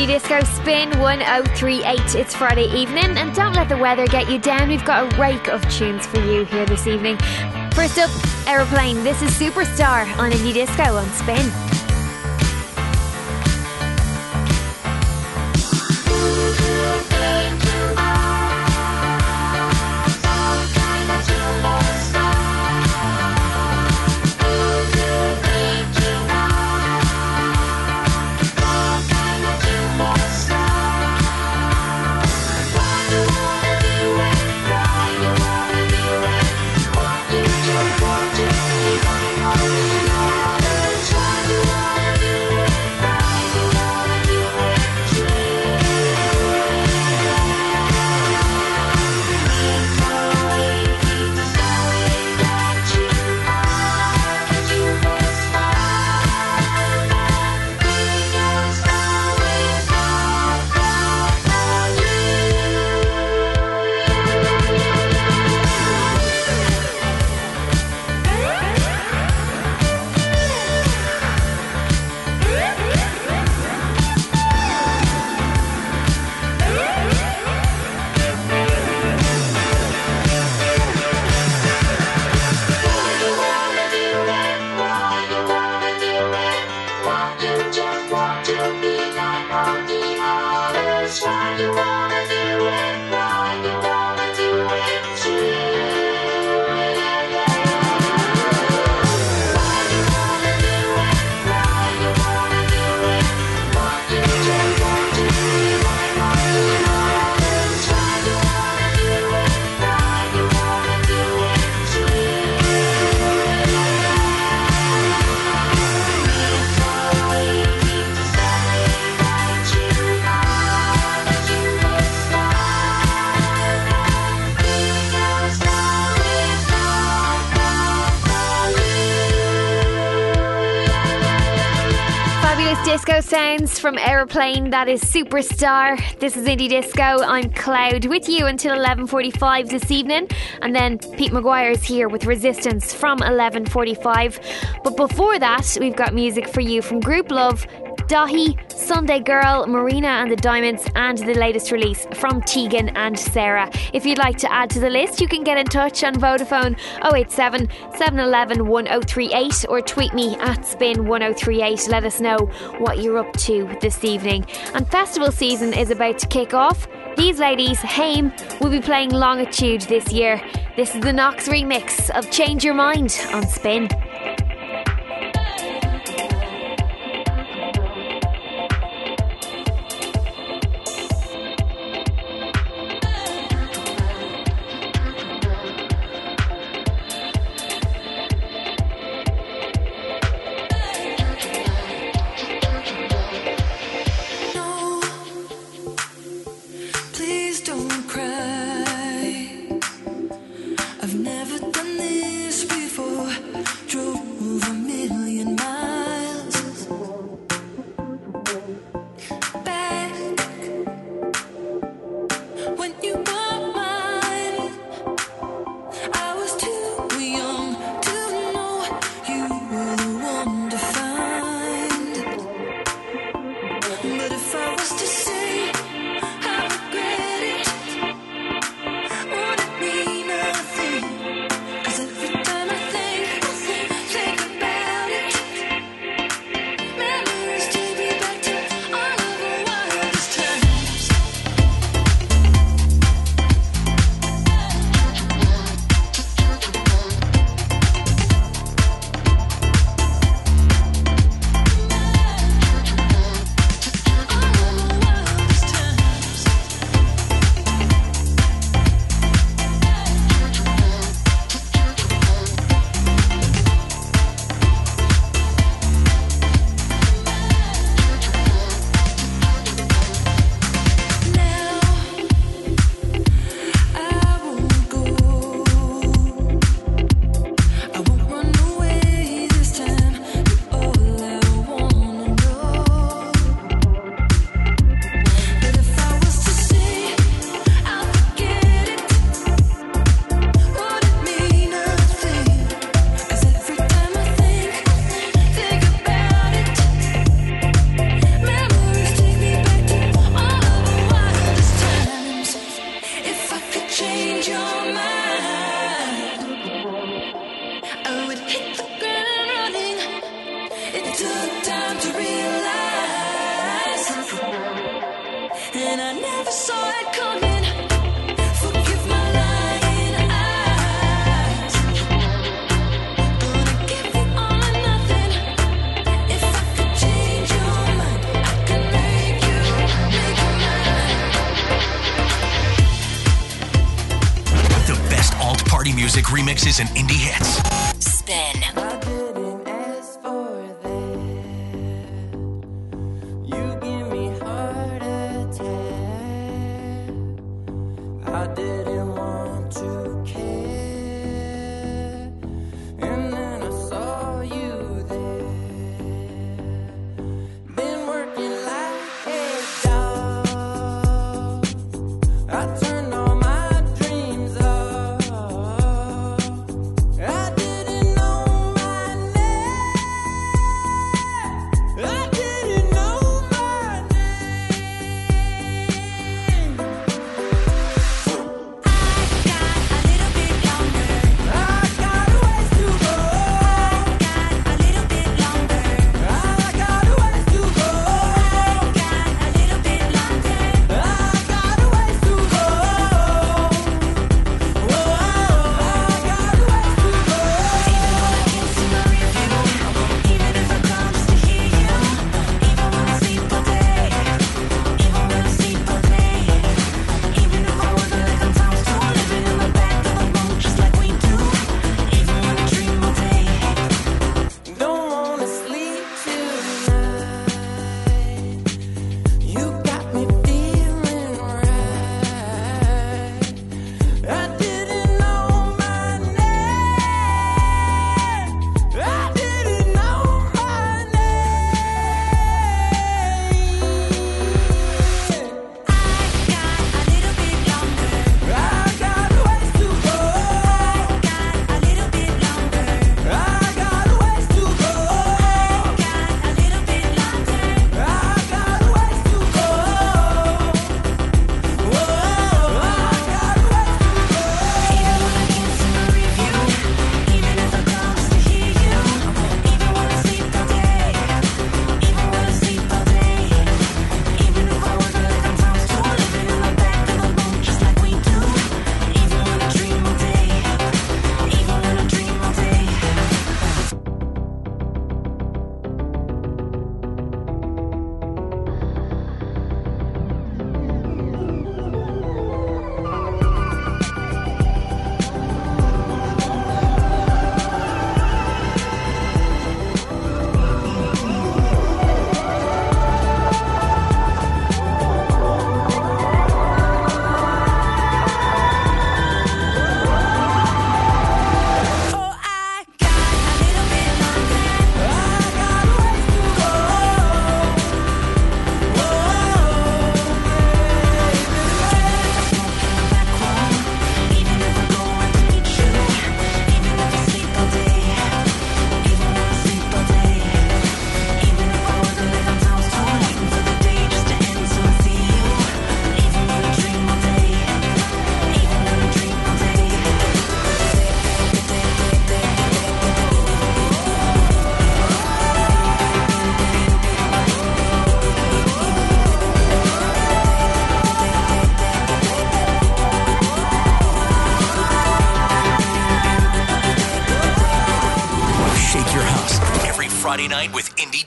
Indie Disco Spin 1038. It's Friday evening, and don't let the weather get you down. We've got a rake of tunes for you here this evening. First up, Aeroplane. This is Superstar on Indie Disco on Spin. Sounds from Aeroplane. That is Superstar. This is Indie Disco. I'm Clowd with you until 11:45 this evening, and then Pete McGuire is here with Resistance from 11:45. But before that, we've got music for you from Grouplove, Dahi, Sunday Girl, Marina and the Diamonds, and the latest release from Tegan and Sara. If you'd like to add to the list, you can get in touch on Vodafone 087 711 1038 or tweet me at spin 1038. Let us know what you're up to this evening. And festival season is about to kick off. These ladies, Haim, will be playing Longitude this year. This is the Knox remix of Change Your Mind on Spin. Remixes and indie hits.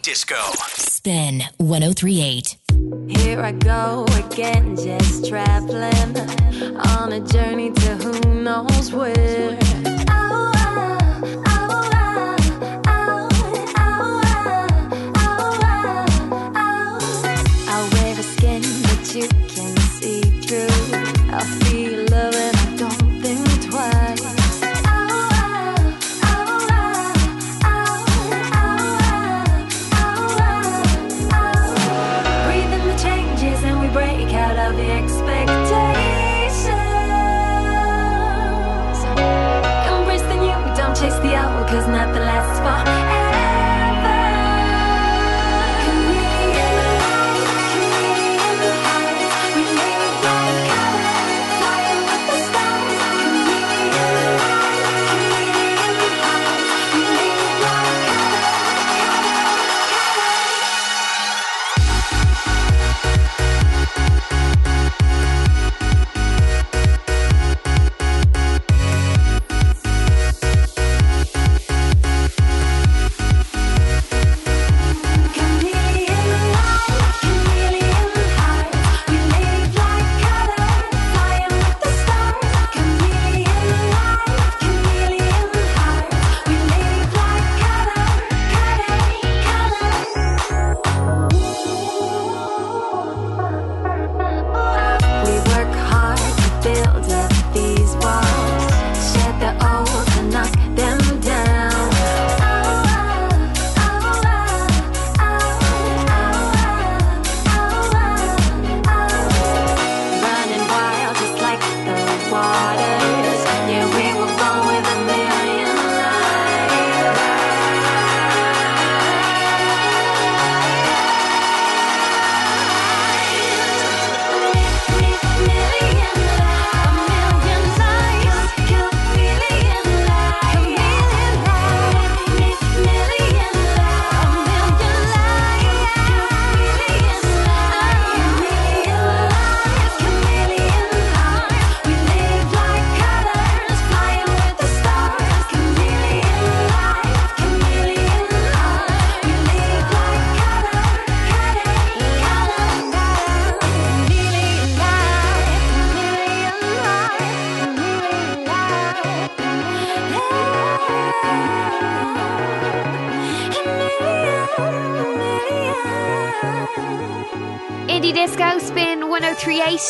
Disco. Spin 1038. Here I go again, just traveling on a journey to who knows where. Indie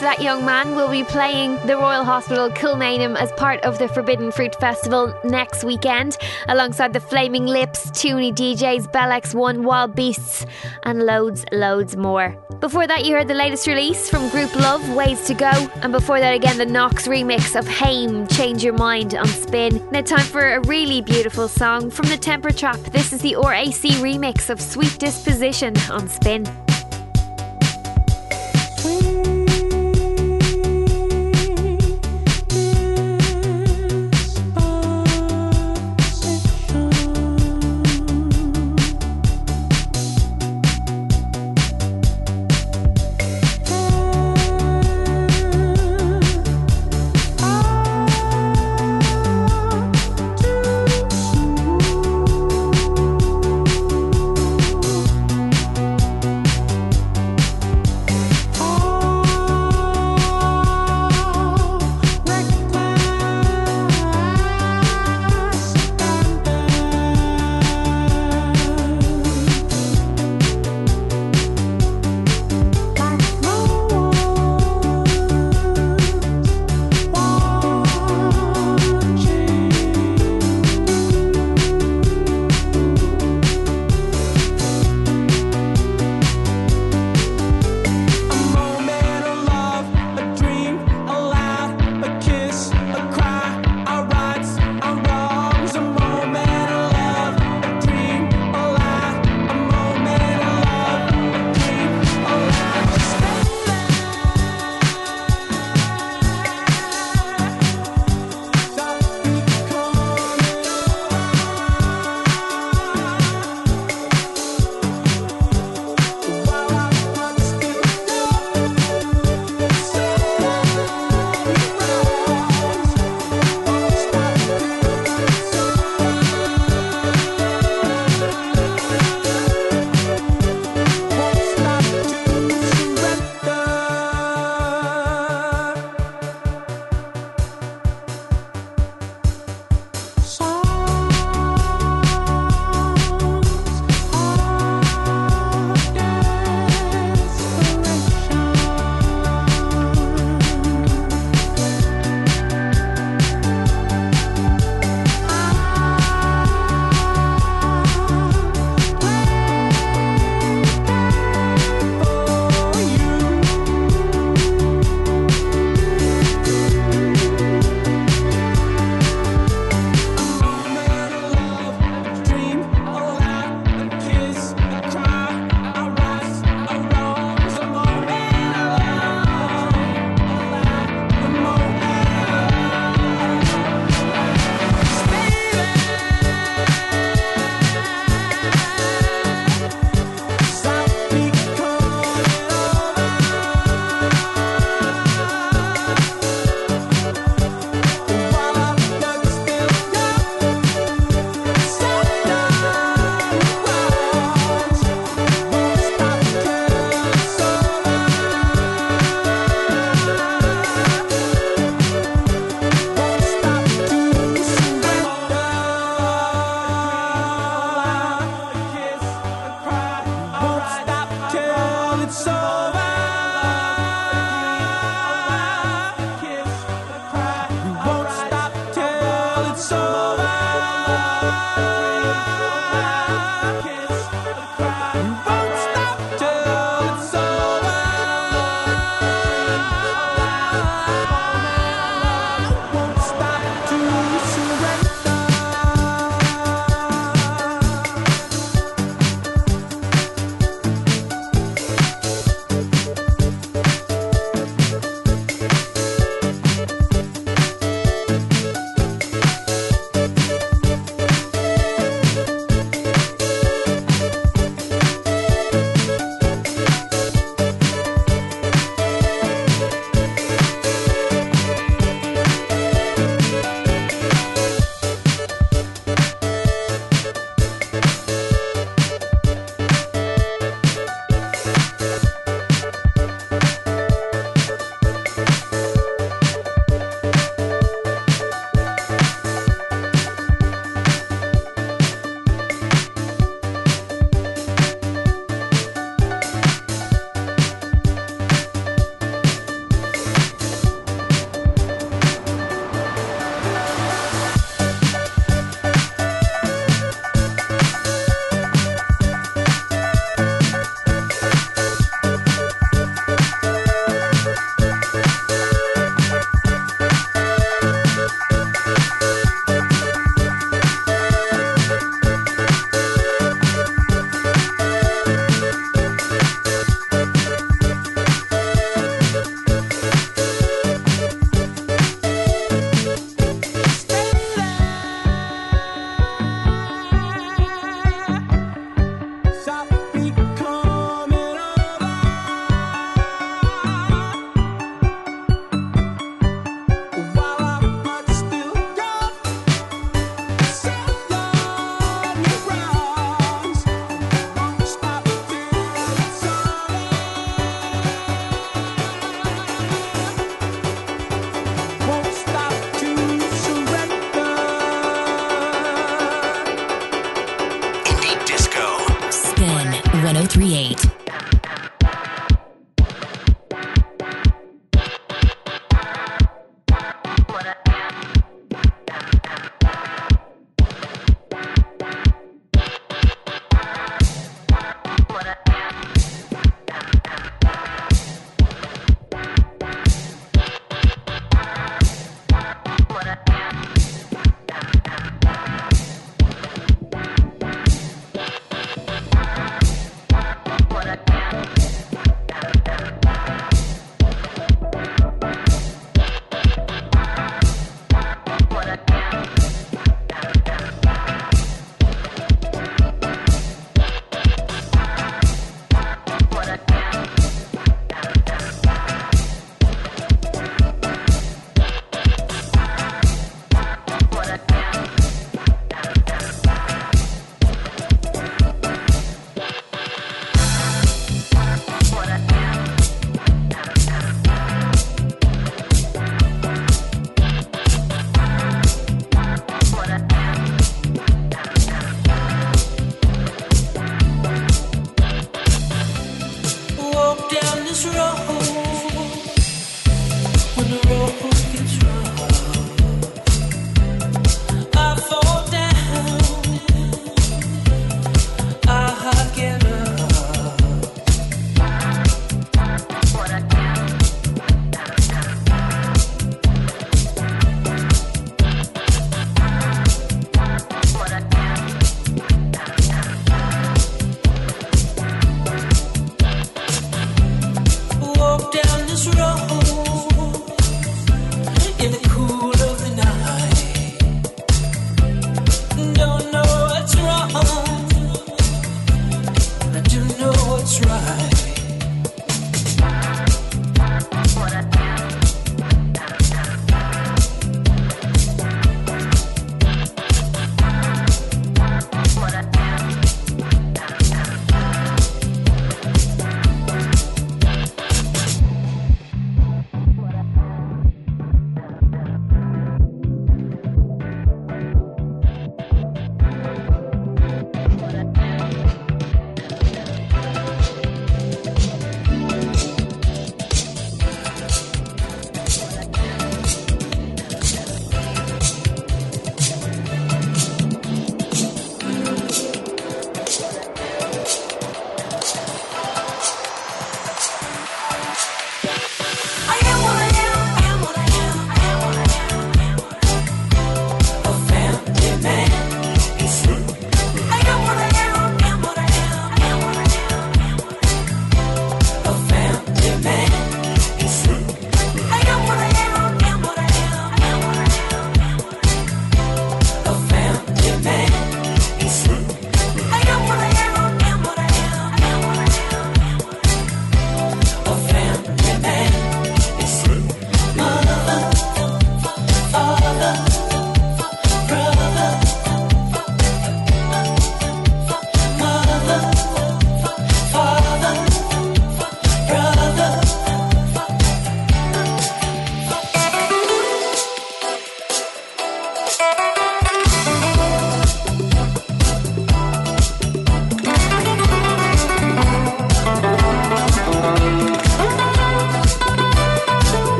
1038. That young man will be playing the Royal Hospital Kilmainham as part of the Forbidden Fruit Festival next weekend, alongside the Flaming Lips, Toonie DJs, Bell X1, Wild Beasts, and loads, loads more. Before that, you heard the latest release from Grouplove, Ways to Go, and before that, again, the Knox remix of Haim, Change Your Mind on Spin. Now, time for a really beautiful song from the Temper Trap. This is the RAC remix of Sweet Disposition on Spin.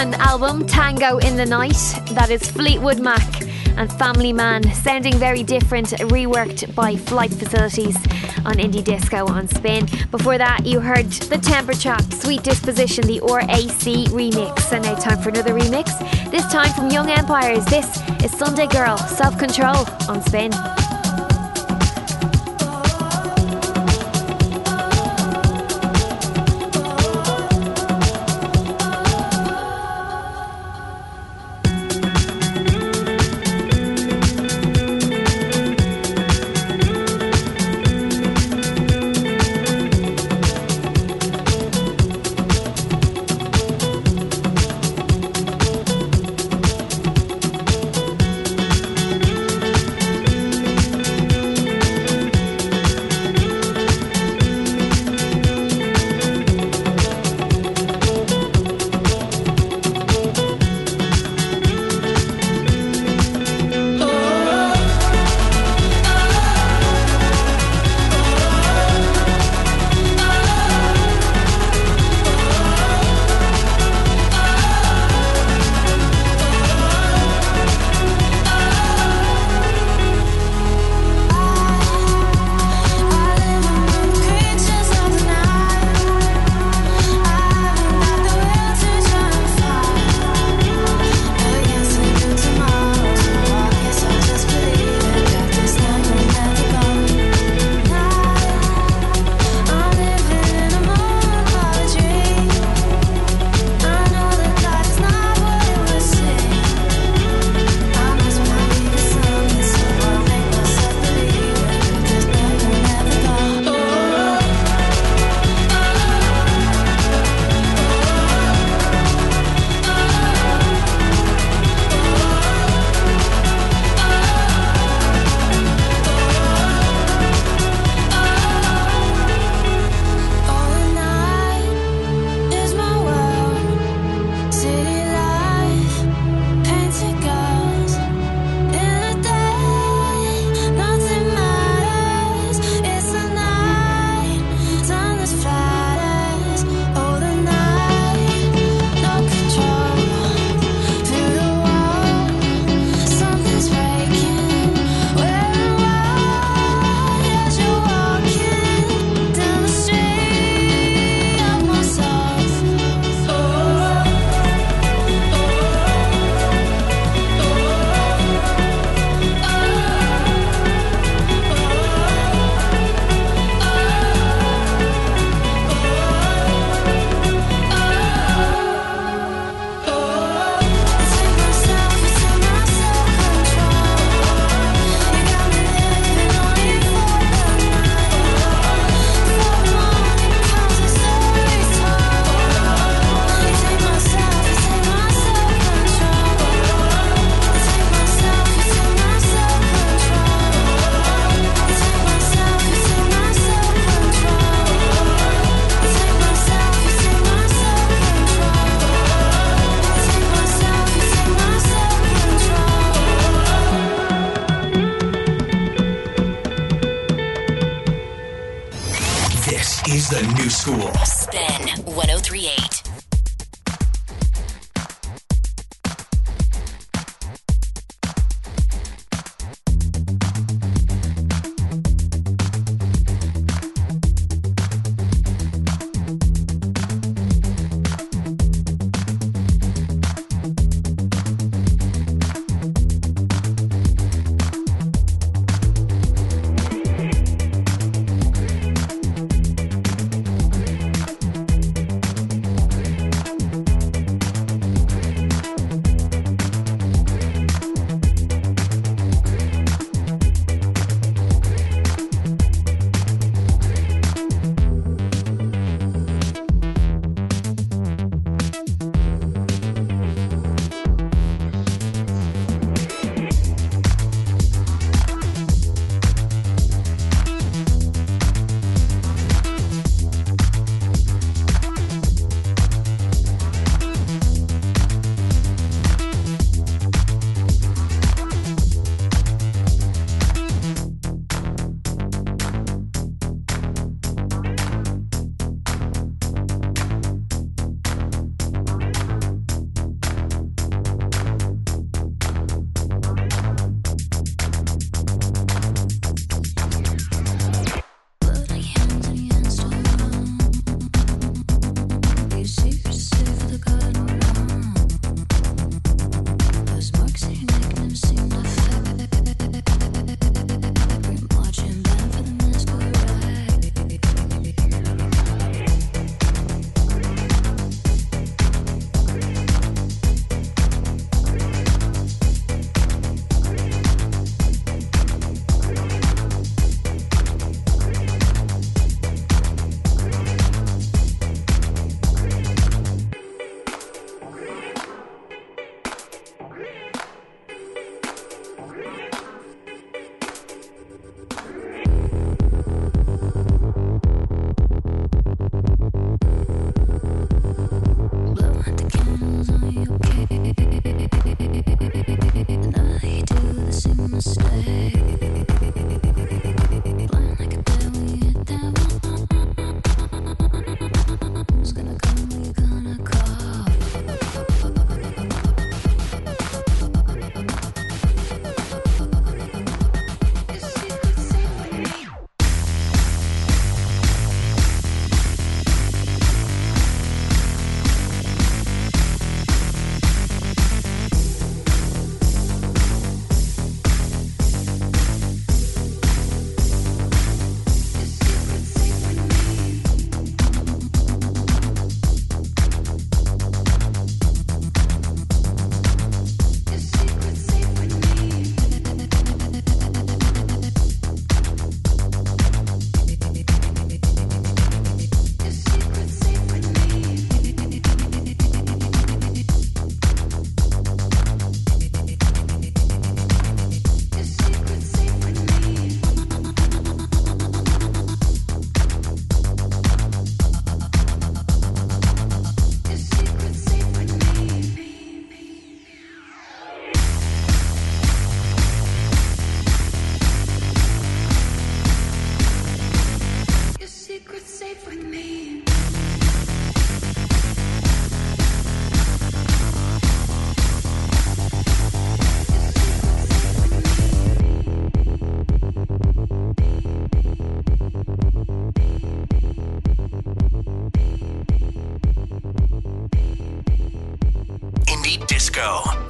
1987 album Tango in the Night. That is Fleetwood Mac and Family Man, sounding very different, reworked by Flight Facilities. on Indie Disco on Spin. Before that, you heard the Temper Trap, Sweet Disposition, the RAC remix. And now time for another remix. This time from Young Empires. This is Sunday Girl, Self Control on Spin.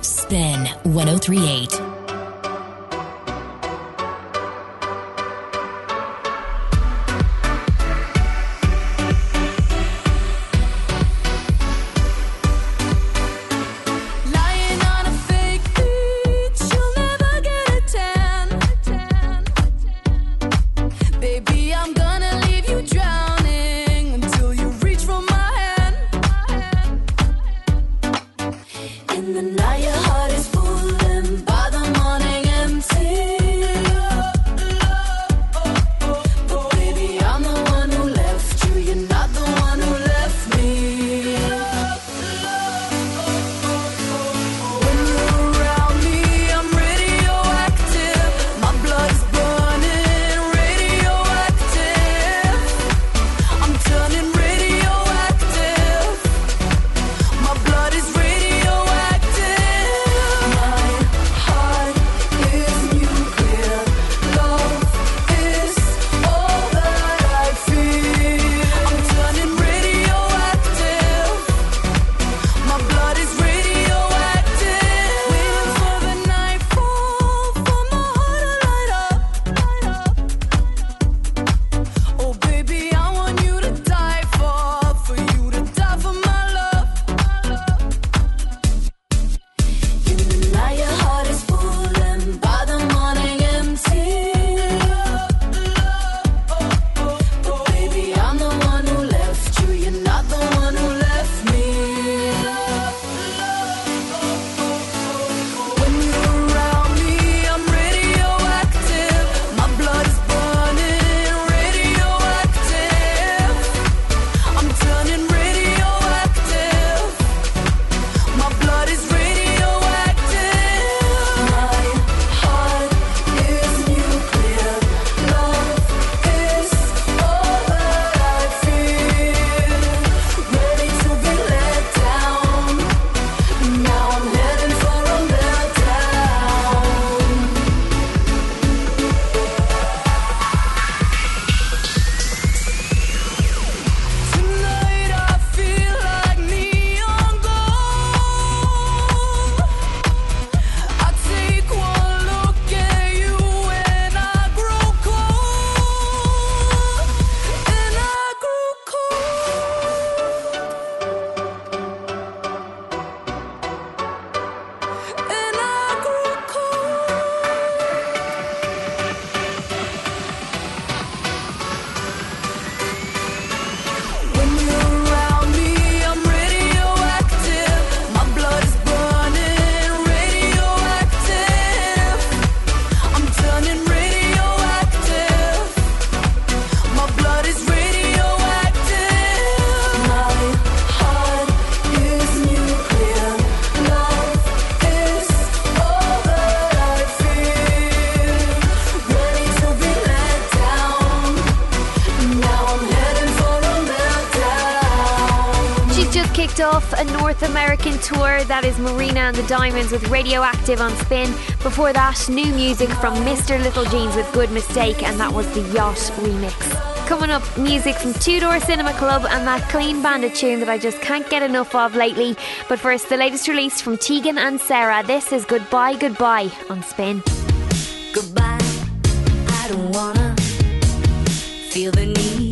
Spin 1038. Is Marina and the Diamonds with Radioactive on Spin. Before that, new music from Mr. Little Jeans with Good Mistake, and that was the Yacht remix. Coming up, music from Two Door Cinema Club and that Clean Bandit tune that I just can't get enough of lately. But first, the latest release from Tegan and Sara. This is Goodbye, Goodbye on Spin. Goodbye, I don't wanna feel the need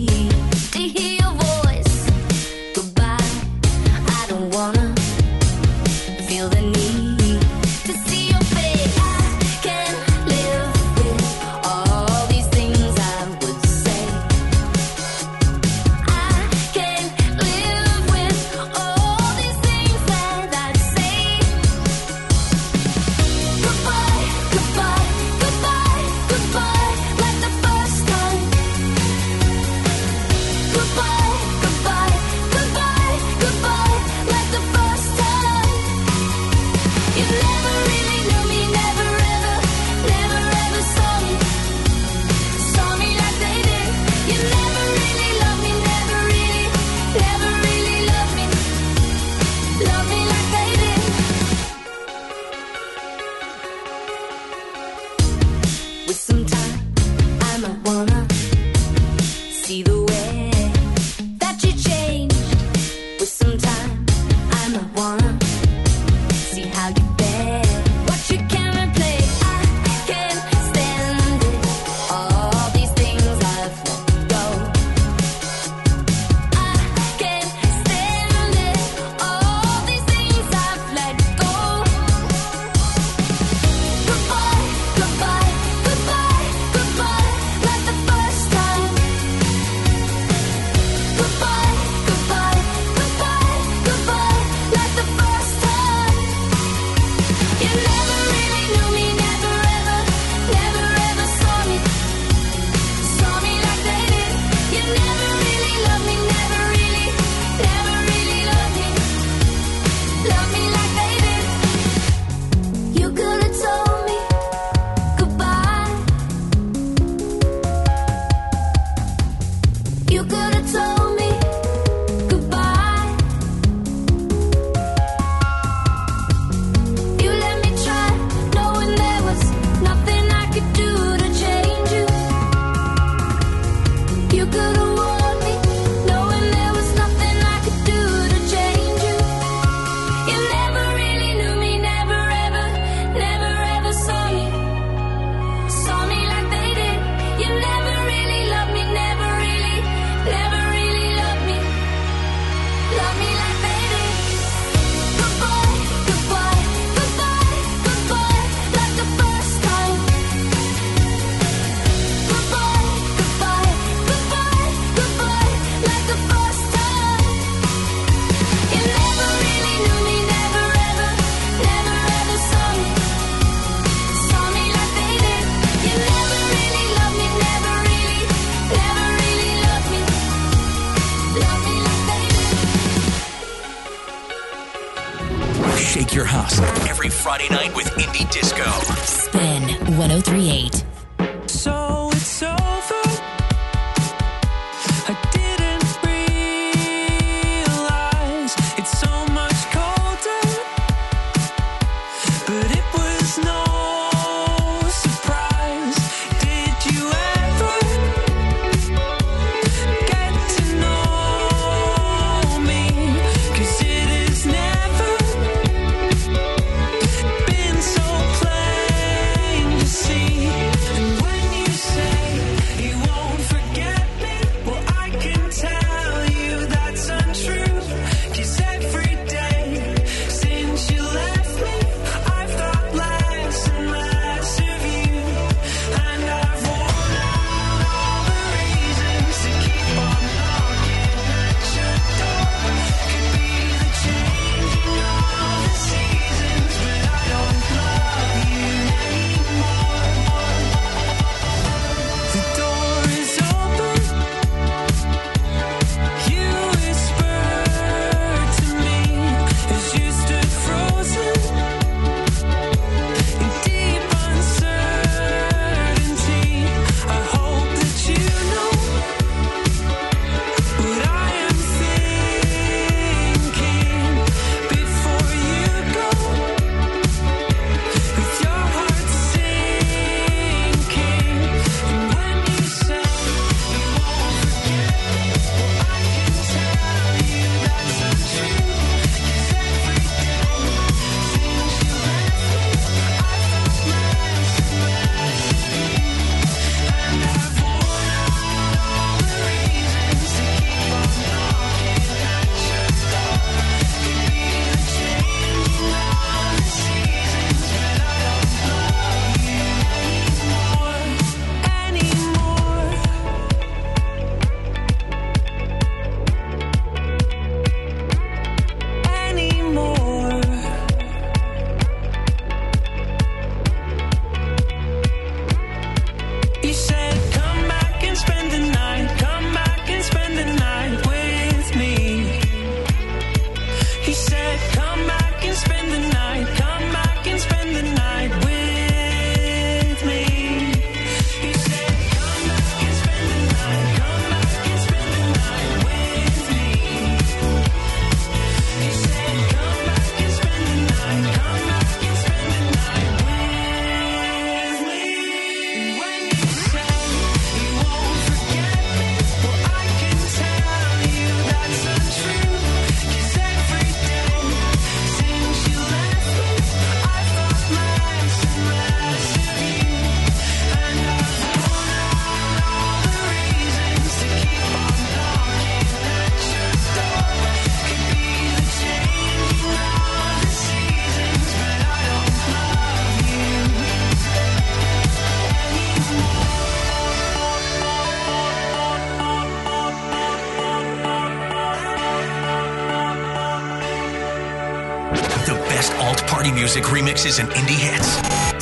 remixes and indie hits.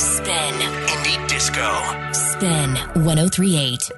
Spin. Indie Disco. Spin 1038.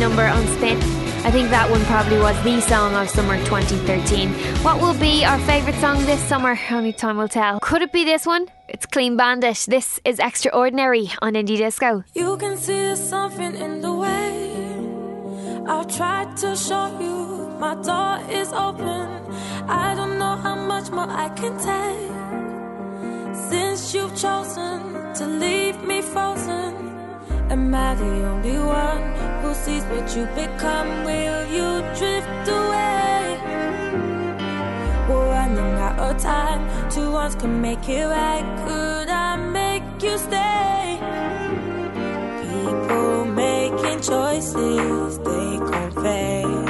Number on spin. I think that one probably was the song of summer 2013. What will be our favourite song this summer? Only time will tell. Could it be this one? It's Clean Bandit. This is Extraordinary on Indie Disco. You can see something in the way. I've tried to show you my door is open. I don't know how much more I can take. Since you've chosen to leave me frozen, am I the only one sees what you become? Will you drift away? We're running out of time. Two ones can make it right. Could I make you stay? People making choices they convey.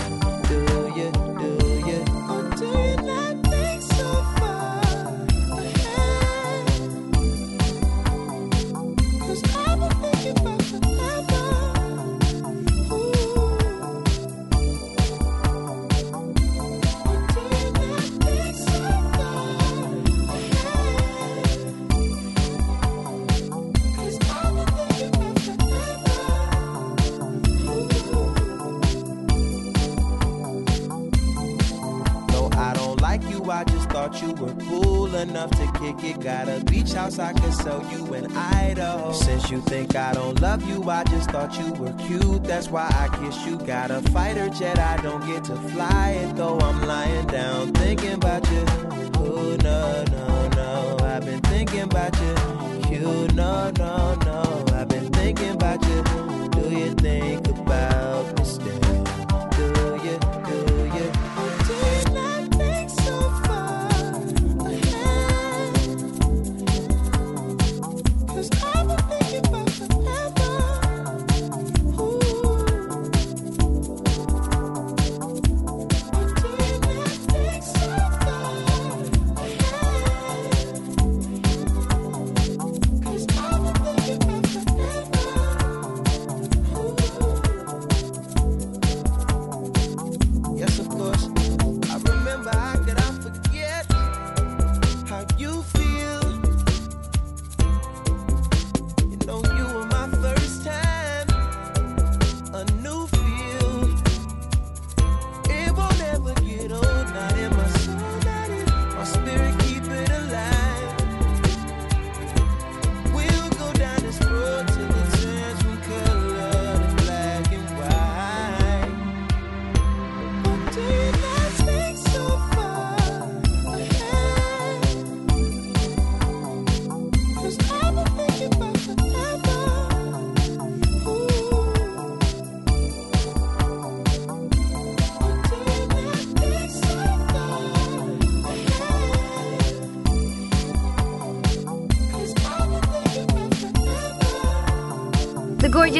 Cool enough to kick it. Got a beach house I could sell you in Idaho. Since you think I don't love you, I just thought you were cute. That's why I kiss you. Got a fighter jet, I don't get to fly it though. I'm lying down thinking about you. Oh no no no, I've been thinking about you. You no no no, I've been thinking about you. Do you think about me still?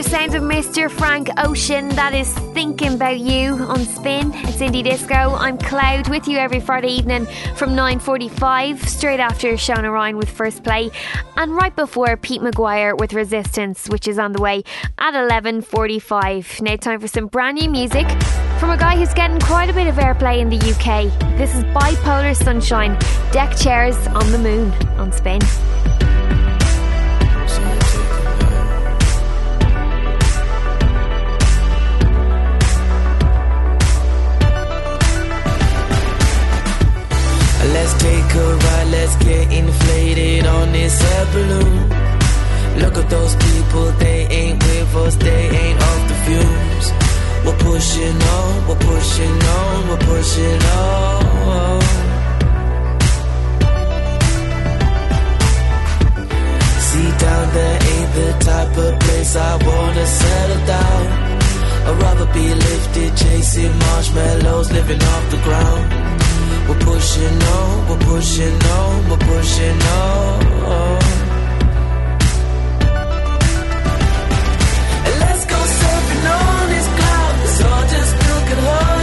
Gorgeous sounds of Mr. Frank Ocean. That is Thinking About You on Spin. It's Indie Disco. I'm Clowd with you every Friday evening from 9.45, straight after Shona Ryan with First Play, and right before Pete McGuire with Resistance, which is on the way at 11.45. Now time for some brand new music from a guy who's getting quite a bit of airplay in the UK. This is Bipolar Sunshine, Deck Chairs on the Moon on Spin. Balloon. Look at those people, they ain't with us, they ain't off the fumes. We're pushing on, we're pushing on, we're pushing on. See down there ain't the type of place I wanna settle down. I'd rather be lifted, chasing marshmallows, living off the ground. We're pushing on, we're pushing on, we're pushing on. Just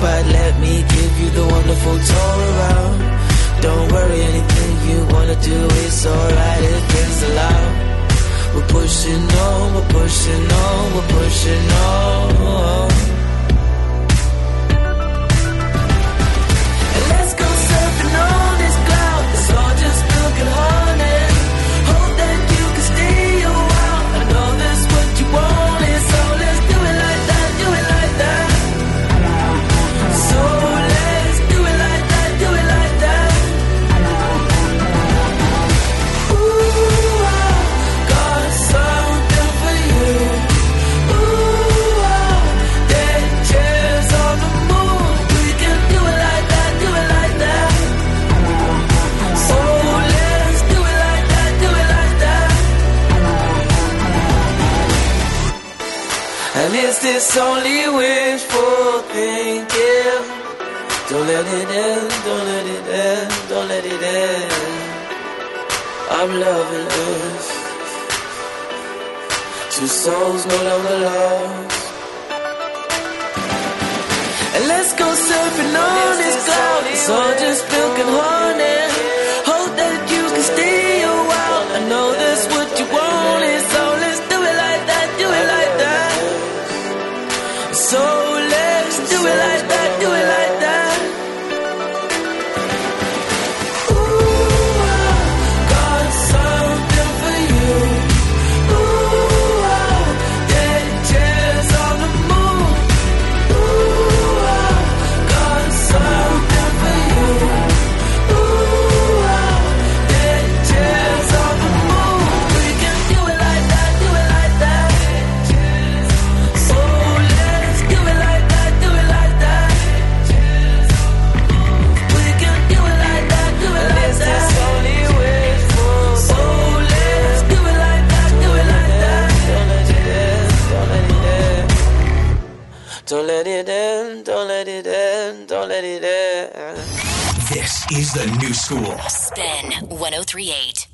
but let me give you the wonderful tour around. Don't worry, anything you wanna do it's alright if it's allowed. We're pushing on, we're pushing on, we're pushing on. It's only wishful thinking. Don't let it end, don't let it end, don't let it end. I'm loving this. Two souls no longer lost. And let's go surfing on this cloud. It's all just milk and honey. This is the new school. Spin 1038.